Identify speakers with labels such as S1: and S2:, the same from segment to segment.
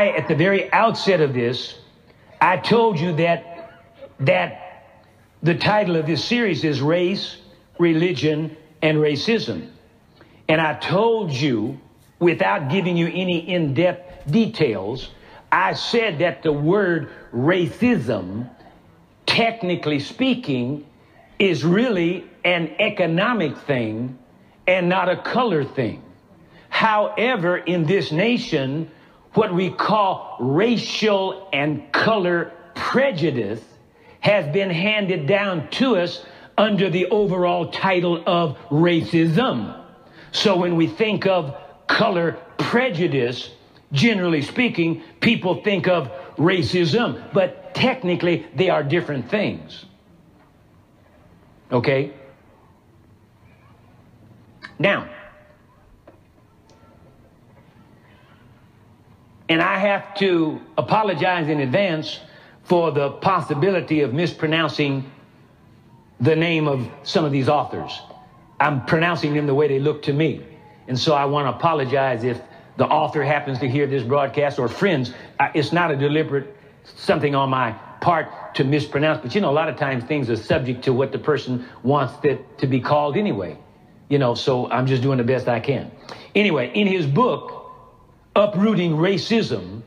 S1: I, at the very outset of this, I told you that, that the title of this series is Race, Religion, and Racism. And I told you, without giving you any in depth details, I said that the word racism, technically speaking, is really an economic thing and not a color thing. However, in this nation, what we call racial and color prejudice has been handed down to us under the overall title of racism. So when we think of color prejudice, generally speaking, people think of racism, but technically they are different things. Okay? Now, and I have to apologize in advance for the possibility of mispronouncing the name of some of these authors. I'm pronouncing them the way they look to me. And so I want to apologize if the author happens to hear this broadcast or friends. It's not a deliberate something on my part to mispronounce, but you know, a lot of times things are subject to what the person wants it to be called anyway. You know, so I'm just doing the best I can. Anyway, in his book, Uprooting Racism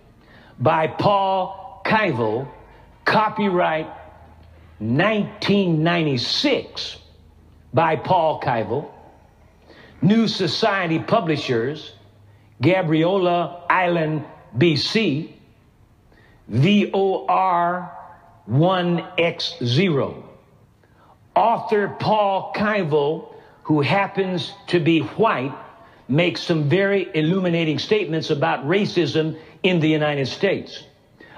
S1: by Paul Kivel, copyright 1996 by Paul Kivel, New Society Publishers, Gabriola Island, BC, VOR 1X0. Author Paul Kivel, who happens to be white, makes some very illuminating statements about racism in the United States.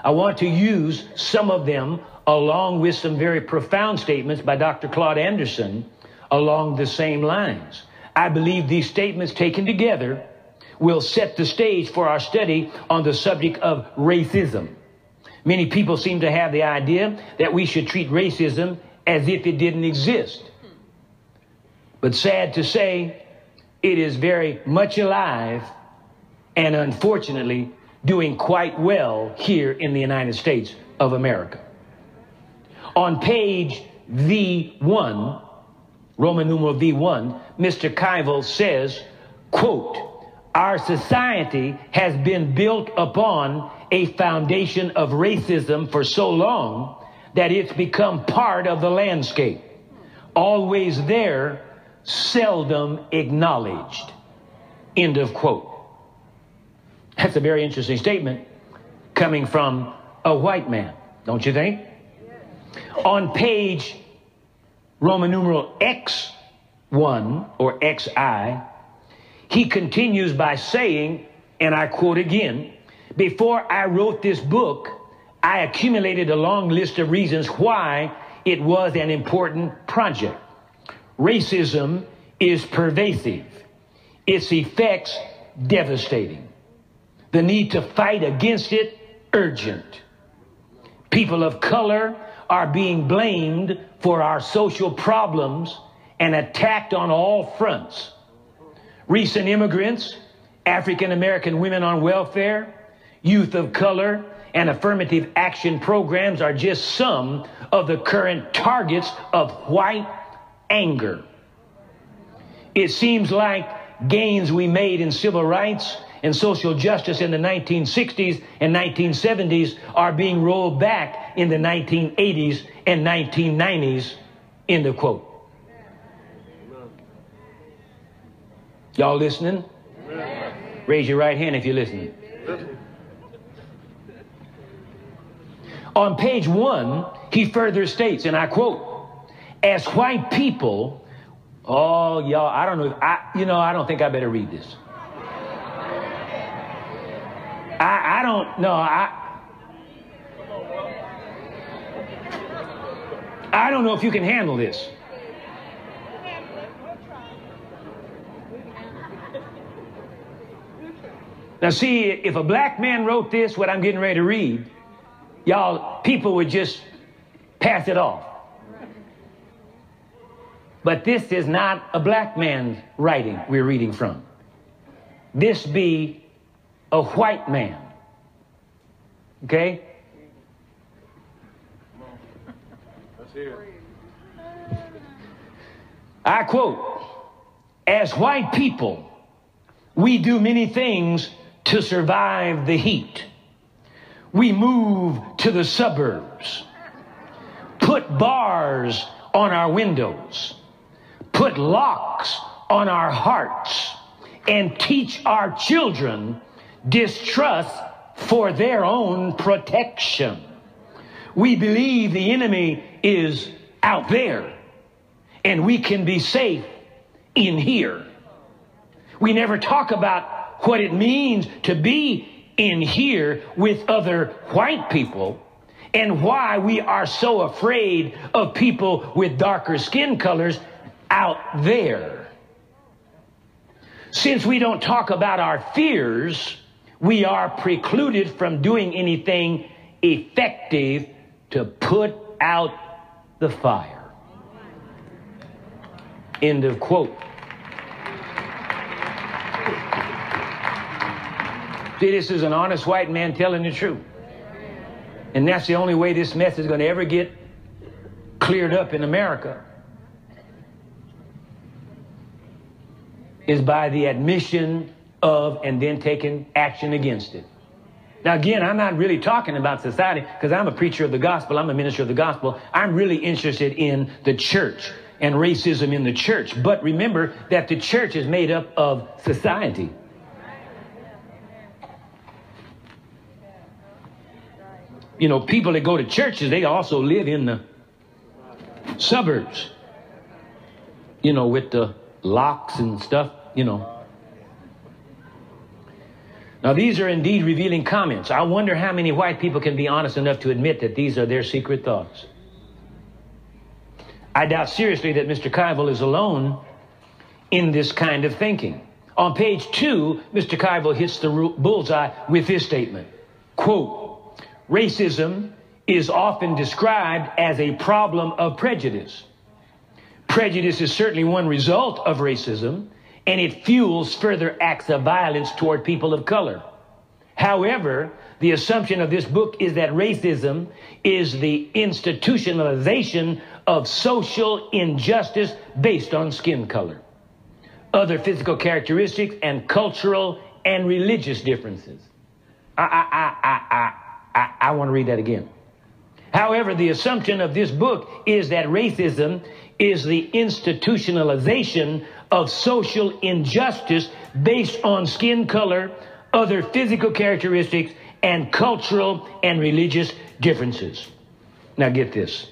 S1: I want to use some of them along with some very profound statements by Dr. Claude Anderson along the same lines. I believe these statements taken together will set the stage for our study on the subject of racism. Many people seem to have the idea that we should treat racism as if it didn't exist. But sad to say, it is very much alive and unfortunately doing quite well here in the United States of America. On page V1, Roman numeral V1, Mr. Kivel says, quote, our society has been built upon a foundation of racism for so long that it's become part of the landscape. Always there, seldom acknowledged. End of quote. That's a very interesting statement coming from a white man, don't you think? On page Roman numeral X1 or XI, he continues by saying, and I quote again, before I wrote this book, I accumulated a long list of reasons why it was an important project. Racism is pervasive. Its effects devastating. The need to fight against it urgent. People of color are being blamed for our social problems and attacked on all fronts. Recent immigrants, African American women on welfare, youth of color, and affirmative action programs are just some of the current targets of white anger. It seems like gains we made in civil rights and social justice in the 1960s and 1970s are being rolled back in the 1980s and 1990s. End of quote. Y'all listening? Raise your right hand if you're listening. On page one, he further states, and I quote, as white people, oh, y'all, I don't know, If I, you know, I don't think I better read this. I, I don't know. I, I don't know if you can handle this. Now, see, if a black man wrote this, what I'm getting ready to read, y'all, people would just pass it off. But this is not a black man's writing we're reading from. This be a white man Okay? I quote, as white people, we do many things to survive the heat. We move to the suburbs, put bars on our windows, put locks on our hearts, and teach our children distrust for their own protection. We believe the enemy is out there and we can be safe in here. We never talk about what it means to be in here with other white people and why we are so afraid of people with darker skin colors out there. Since we don't talk about our fears, we are precluded from doing anything effective to put out the fire. End of quote. See, this is an honest white man telling the truth. And that's the only way this mess is going to ever get cleared up in America. Is by the admission of and then taking action against it. Now, again, I'm not really talking about society because I'm a preacher of the gospel. I'm a minister of the gospel. I'm really interested in the church and racism in the church. But remember that the church is made up of society. You know, people that go to churches, they also live in the suburbs. You know, with the locks and stuff, you know. Now, these are indeed revealing comments. I wonder how many white people can be honest enough to admit that these are their secret thoughts. I doubt seriously that Mr. Kivel is alone in this kind of thinking. On page two, Mr. Kivel hits the bullseye with this statement. Quote, racism is often described as a problem of prejudice. Prejudice is certainly one result of racism, and it fuels further acts of violence toward people of color. However, the assumption of this book is that racism is the institutionalization of social injustice based on skin color, other physical characteristics, and cultural and religious differences. I, I, I, I, I, I want to read that again. However, the assumption of this book is that racism is the institutionalization of social injustice based on skin color, other physical characteristics, and cultural and religious differences. Now, get this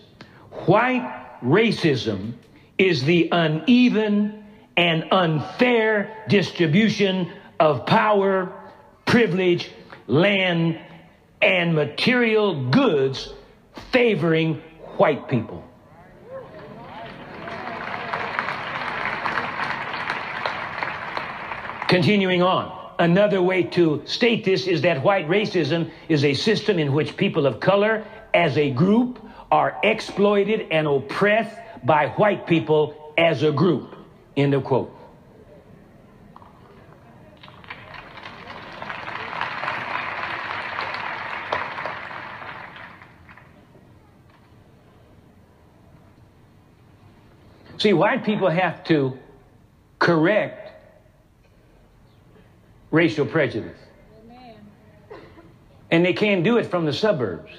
S1: white racism is the uneven and unfair distribution of power, privilege, land, and material goods favoring white people. Continuing on. Another way to state this is that white racism is a system in which people of color as a group are exploited and oppressed by white people as a group. End of quote. See, white people have to correct racial prejudice. And they can't do it from the suburbs.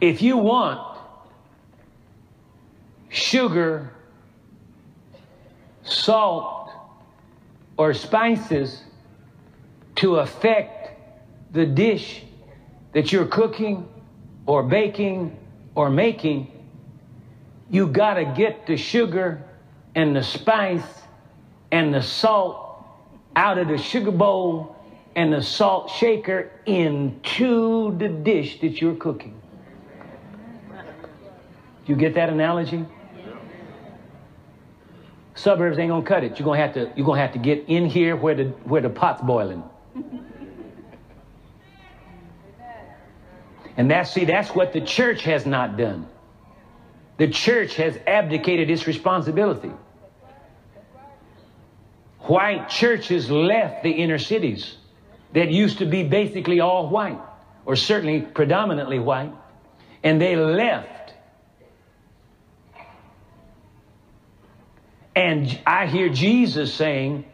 S1: If you want sugar, salt, or spices to affect the dish that you're cooking or baking or making, you got to get the sugar and the spice and the salt out of the sugar bowl and the salt shaker into the dish that you're cooking. You get that analogy? Suburbs ain't gonna cut it. You're gonna have to you're gonna have to get in here where the where the pot's boiling. And that's see, that's what the church has not done. The church has abdicated its responsibility. white churches left the inner cities that used to be basically all white, or certainly predominantly white, and they left. And I hear Jesus saying,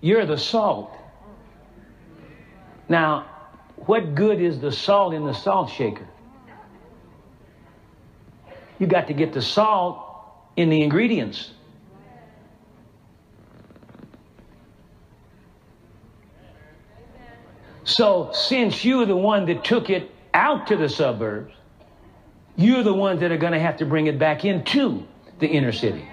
S1: You're the salt. Now, what good is the salt in the salt shaker? You got to get the salt in the ingredients. So, since you're the one that took it out to the suburbs, you're the ones that are going to have to bring it back into the inner city.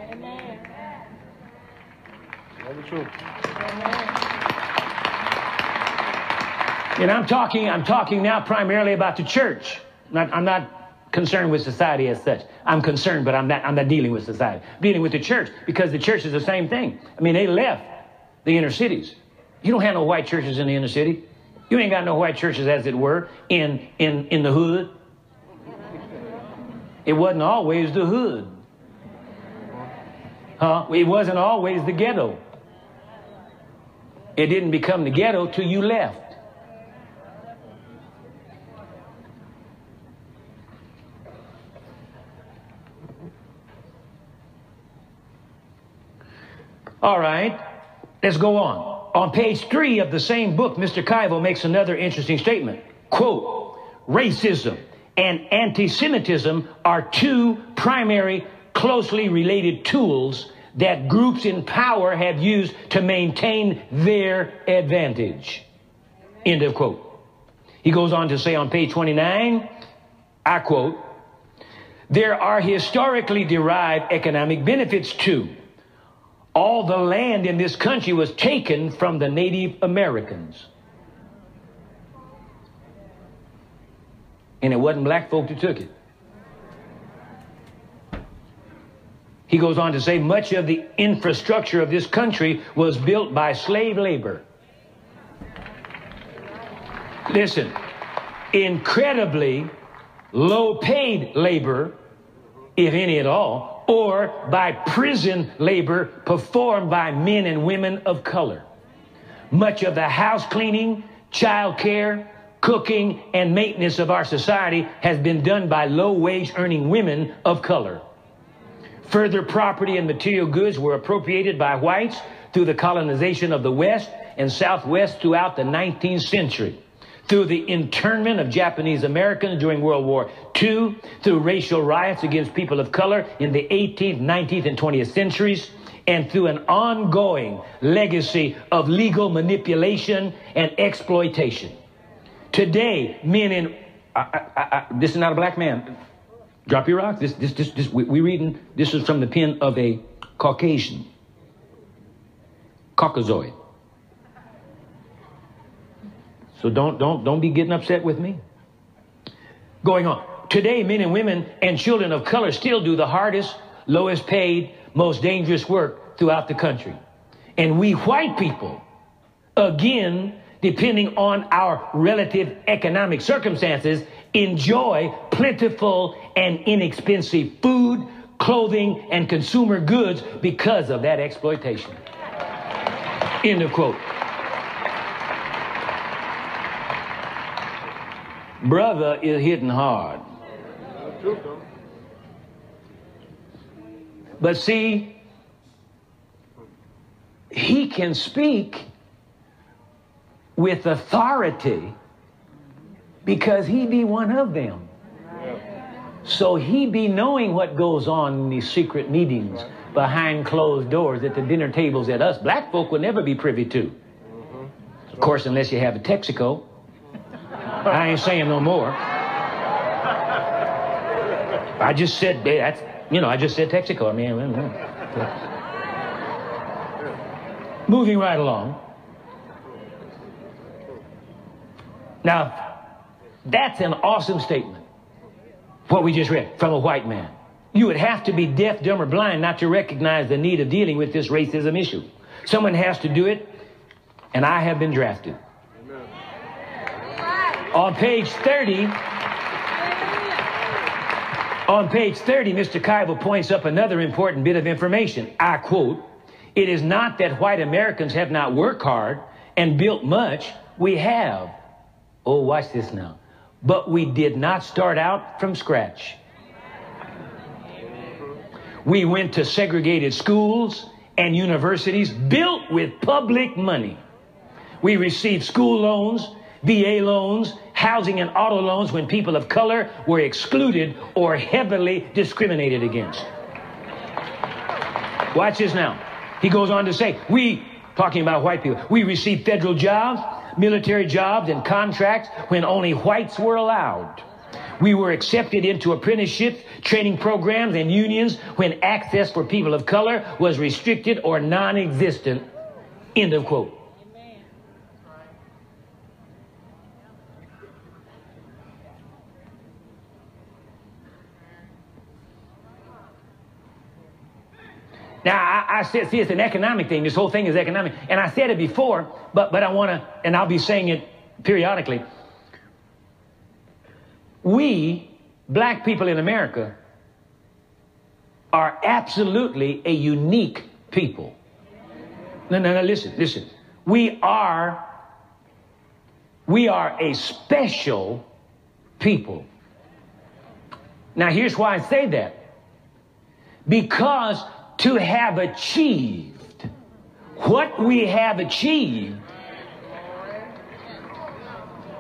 S1: And I'm talking, I'm talking now primarily about the church. Not, I'm not concerned with society as such. I'm concerned, but I'm not, I'm not dealing with society. Dealing with the church because the church is the same thing. I mean, they left the inner cities. You don't have no white churches in the inner city. You ain't got no white churches, as it were, in, in, in the hood. It wasn't always the hood. Huh? It wasn't always the ghetto. It didn't become the ghetto till you left. All right, let's go on. On page three of the same book, Mr. Kivel makes another interesting statement. Quote, racism and anti-Semitism are two primary closely related tools that groups in power have used to maintain their advantage. End of quote. He goes on to say on page 29, I quote, there are historically derived economic benefits too all the land in this country was taken from the Native Americans. And it wasn't black folk that took it. He goes on to say much of the infrastructure of this country was built by slave labor. Listen, incredibly low paid labor, if any at all, or by prison labor performed by men and women of color. Much of the house cleaning, child care, cooking, and maintenance of our society has been done by low wage earning women of color. Further property and material goods were appropriated by whites through the colonization of the West and Southwest throughout the 19th century through the internment of Japanese Americans during World War II, through racial riots against people of color in the 18th, 19th, and 20th centuries, and through an ongoing legacy of legal manipulation and exploitation. Today, men in I, I, I, this is not a black man. Drop your rock. This, this, this, this. We, we reading. This is from the pen of a Caucasian, Caucasoid. So don't, don't, don't be getting upset with me. Going on. Today, men and women and children of color still do the hardest, lowest paid, most dangerous work throughout the country. And we white people, again, depending on our relative economic circumstances, enjoy plentiful and inexpensive food, clothing, and consumer goods because of that exploitation. End of quote. Brother is hitting hard. But see, he can speak with authority because he be one of them. So he be knowing what goes on in these secret meetings behind closed doors at the dinner tables that us black folk will never be privy to. Of course, unless you have a Texaco. I ain't saying no more. I just said that's you know I just said Texaco. I mean, moving right along. Now, that's an awesome statement. What we just read from a white man. You would have to be deaf, dumb, or blind not to recognize the need of dealing with this racism issue. Someone has to do it, and I have been drafted. On page 30, on page 30, Mr. Kivel points up another important bit of information. I quote, It is not that white Americans have not worked hard and built much. We have. Oh, watch this now. But we did not start out from scratch. We went to segregated schools and universities built with public money. We received school loans, VA loans, housing and auto loans when people of color were excluded or heavily discriminated against. Watch this now. He goes on to say, we, talking about white people, we received federal jobs, military jobs, and contracts when only whites were allowed. We were accepted into apprenticeships, training programs, and unions when access for people of color was restricted or non existent. End of quote. Now, I, I said, see, it's an economic thing. This whole thing is economic. And I said it before, but, but I want to, and I'll be saying it periodically. We, black people in America, are absolutely a unique people. No, no, no, listen, listen. We are, we are a special people. Now, here's why I say that. Because to have achieved what we have achieved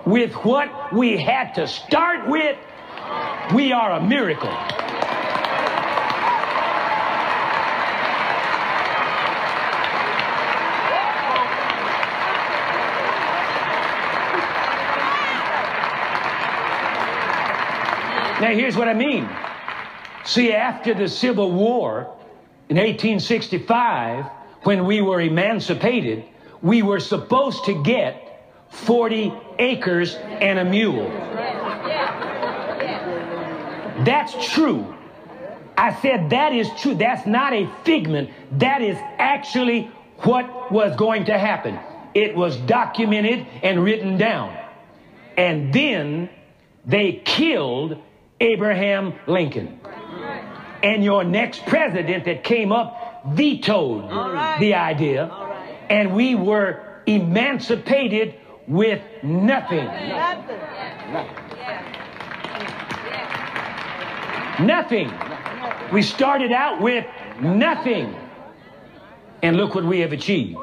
S1: with what we had to start with, we are a miracle. Now, here's what I mean. See, after the Civil War, in 1865, when we were emancipated, we were supposed to get 40 acres and a mule. That's true. I said that is true. That's not a figment. That is actually what was going to happen. It was documented and written down. And then they killed Abraham Lincoln and your next president that came up vetoed right. the idea, right. and we were emancipated with nothing. Nothing. Nothing. We started out with nothing. And look what we have achieved.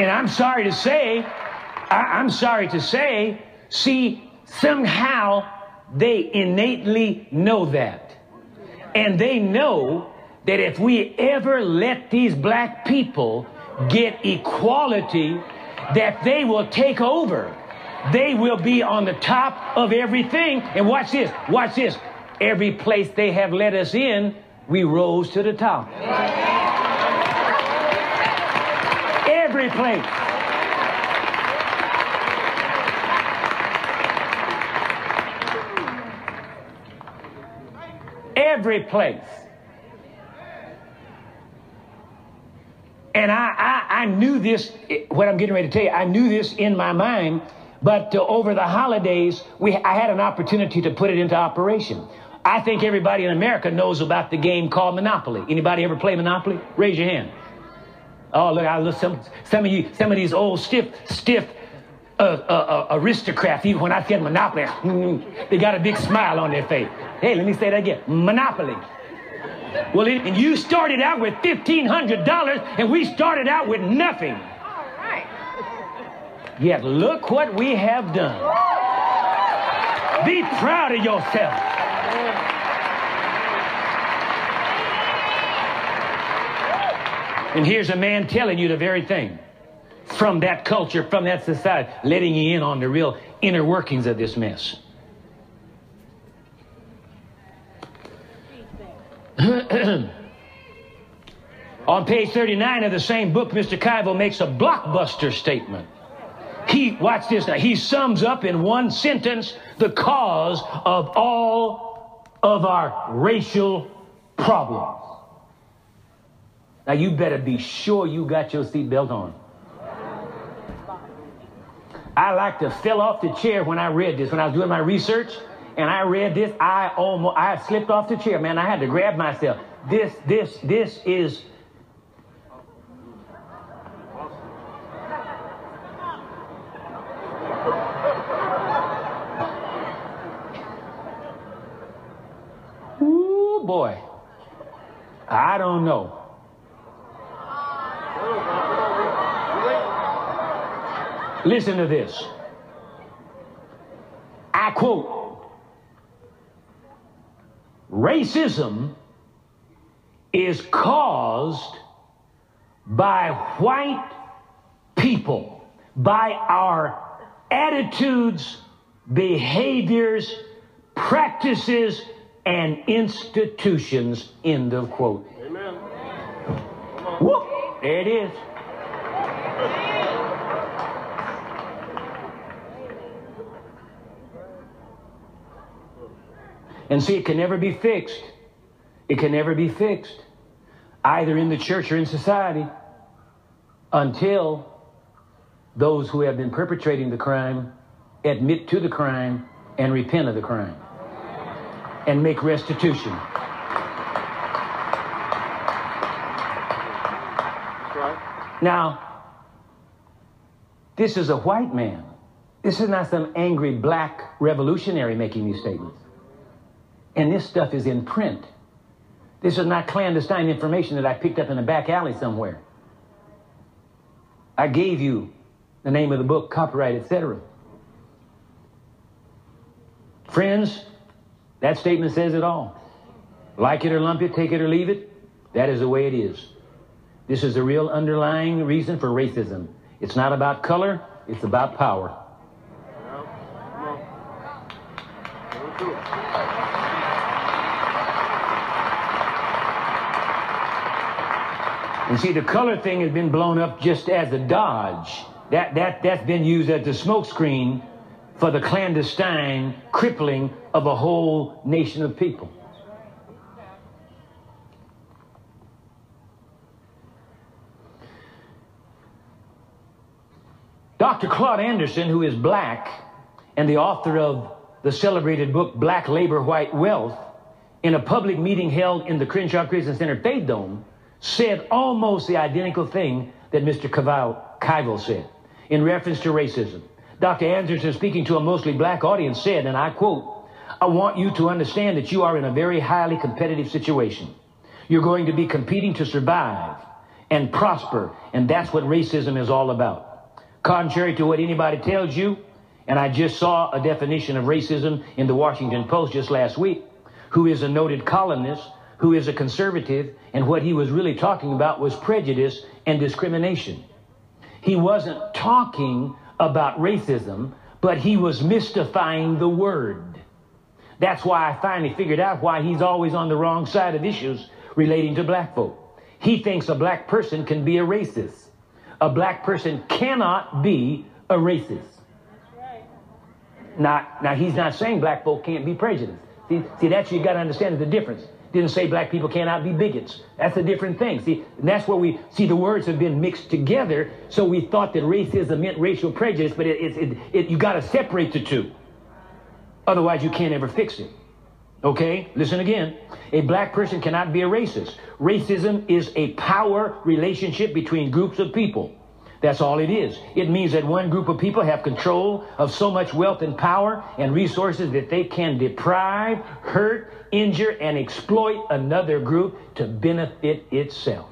S1: And I'm sorry to say, I, am sorry to say, see, somehow they innately know that. And they know that if we ever let these black people get equality, that they will take over. They will be on the top of everything. And watch this, watch this. Every place they have let us in, we rose to the top. Every place. Every place. And I, I, I, knew this, what I'm getting ready to tell you, I knew this in my mind, but uh, over the holidays, we, I had an opportunity to put it into operation. I think everybody in America knows about the game called Monopoly. Anybody ever play Monopoly? Raise your hand. Oh, look, I look some some of you, some of these old stiff, stiff uh, uh, uh, aristocrats. Even when I said monopoly, they got a big smile on their face. Hey, let me say that again. Monopoly. Well, it, and you started out with fifteen hundred dollars, and we started out with nothing. All right. Yet look what we have done. Be proud of yourself. And here's a man telling you the very thing from that culture, from that society, letting you in on the real inner workings of this mess. on page 39 of the same book, Mr. Kivel makes a blockbuster statement. He, watch this now, he sums up in one sentence the cause of all of our racial problems. Now you better be sure you got your seatbelt on. I like to fell off the chair when I read this. When I was doing my research and I read this, I almost I slipped off the chair, man. I had to grab myself. This, this, this is Ooh, boy. I don't know. Listen to this. I quote Racism is caused by white people, by our attitudes, behaviors, practices, and institutions. End of quote.
S2: Amen.
S1: Whoop! There it is. And see, it can never be fixed. It can never be fixed, either in the church or in society, until those who have been perpetrating the crime admit to the crime and repent of the crime and make restitution. Now, this is a white man. This is not some angry black revolutionary making these statements. And this stuff is in print. This is not clandestine information that I picked up in a back alley somewhere. I gave you the name of the book, copyright, etc. Friends, that statement says it all. Like it or lump it, take it or leave it, that is the way it is. This is the real underlying reason for racism. It's not about color, it's about power.
S2: Yeah. Come on. Number two.
S1: And see, the color thing has been blown up just as a dodge. That, that, that's been used as the smokescreen for the clandestine crippling of a whole nation of people. Dr. Claude Anderson, who is black and the author of the celebrated book Black Labor, White Wealth, in a public meeting held in the Crenshaw Christian Center Faith Dome, said almost the identical thing that Mr. Kivel said in reference to racism. Dr. Anderson, speaking to a mostly black audience, said, and I quote, I want you to understand that you are in a very highly competitive situation. You're going to be competing to survive and prosper, and that's what racism is all about. Contrary to what anybody tells you, and I just saw a definition of racism in the Washington Post just last week, who is a noted columnist, who is a conservative, and what he was really talking about was prejudice and discrimination. He wasn't talking about racism, but he was mystifying the word. That's why I finally figured out why he's always on the wrong side of issues relating to black folk. He thinks a black person can be a racist. A black person cannot be a racist. Now, now he's not saying black folk can't be prejudiced. See, see that's you got to understand the difference. Didn't say black people cannot be bigots. That's a different thing. See, and that's where we see the words have been mixed together. So we thought that racism meant racial prejudice, but it, it, it, it you got to separate the two. Otherwise, you can't ever fix it. Okay, listen again. A black person cannot be a racist. Racism is a power relationship between groups of people. That's all it is. It means that one group of people have control of so much wealth and power and resources that they can deprive, hurt, injure, and exploit another group to benefit itself.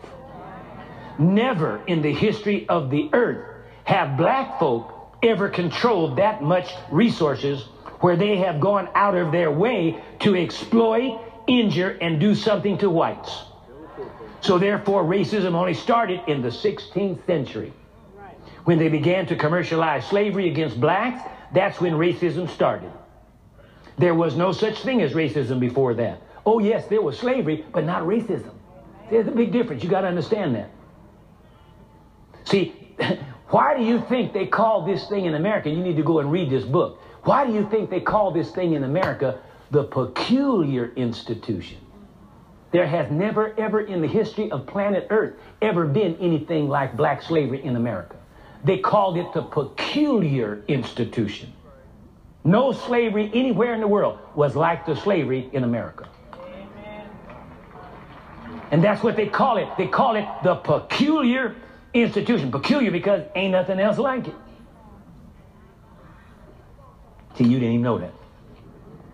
S1: Never in the history of the earth have black folk ever controlled that much resources where they have gone out of their way to exploit, injure, and do something to whites. So therefore, racism only started in the 16th century. When they began to commercialize slavery against blacks, that's when racism started. There was no such thing as racism before that. Oh, yes, there was slavery, but not racism. There's a big difference. You got to understand that. See, why do you think they call this thing in America? You need to go and read this book. Why do you think they call this thing in America the peculiar institution? There has never, ever in the history of planet Earth ever been anything like black slavery in America. They called it the peculiar institution. No slavery anywhere in the world was like the slavery in America. And that's what they call it. They call it the peculiar institution. Peculiar because ain't nothing else like it. See, you didn't even know that.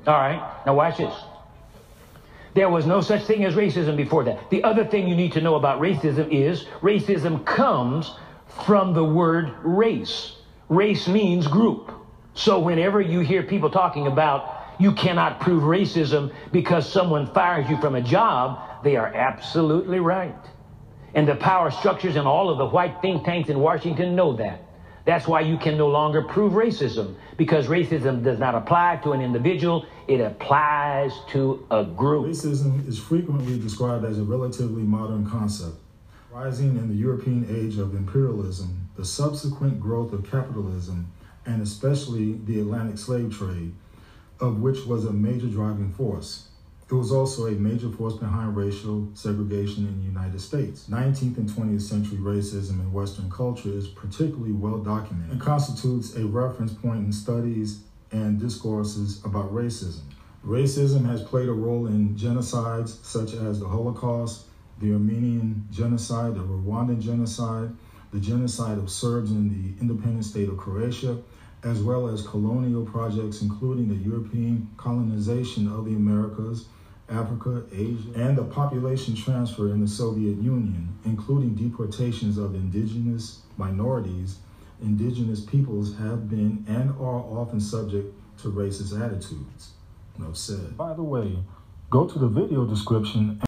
S1: All right, now watch this. There was no such thing as racism before that. The other thing you need to know about racism is racism comes from the word race. Race means group. So whenever you hear people talking about you cannot prove racism because someone fires you from a job, they are absolutely right. And the power structures and all of the white think tanks in Washington know that. That's why you can no longer prove racism because racism does not apply to an individual, it applies to a group.
S3: Racism is frequently described as a relatively modern concept. Rising in the European age of imperialism, the subsequent growth of capitalism, and especially the Atlantic slave trade, of which was a major driving force. It was also a major force behind racial segregation in the United States. 19th and 20th century racism in Western culture is particularly well documented and constitutes a reference point in studies and discourses about racism. Racism has played a role in genocides such as the Holocaust, the Armenian genocide, the Rwandan genocide, the genocide of Serbs in the independent state of Croatia, as well as colonial projects, including the European colonization of the Americas, Africa, Asia, and the population transfer in the Soviet Union, including deportations of indigenous minorities. Indigenous peoples have been and are often subject to racist attitudes. No said. By the way, go to the video description.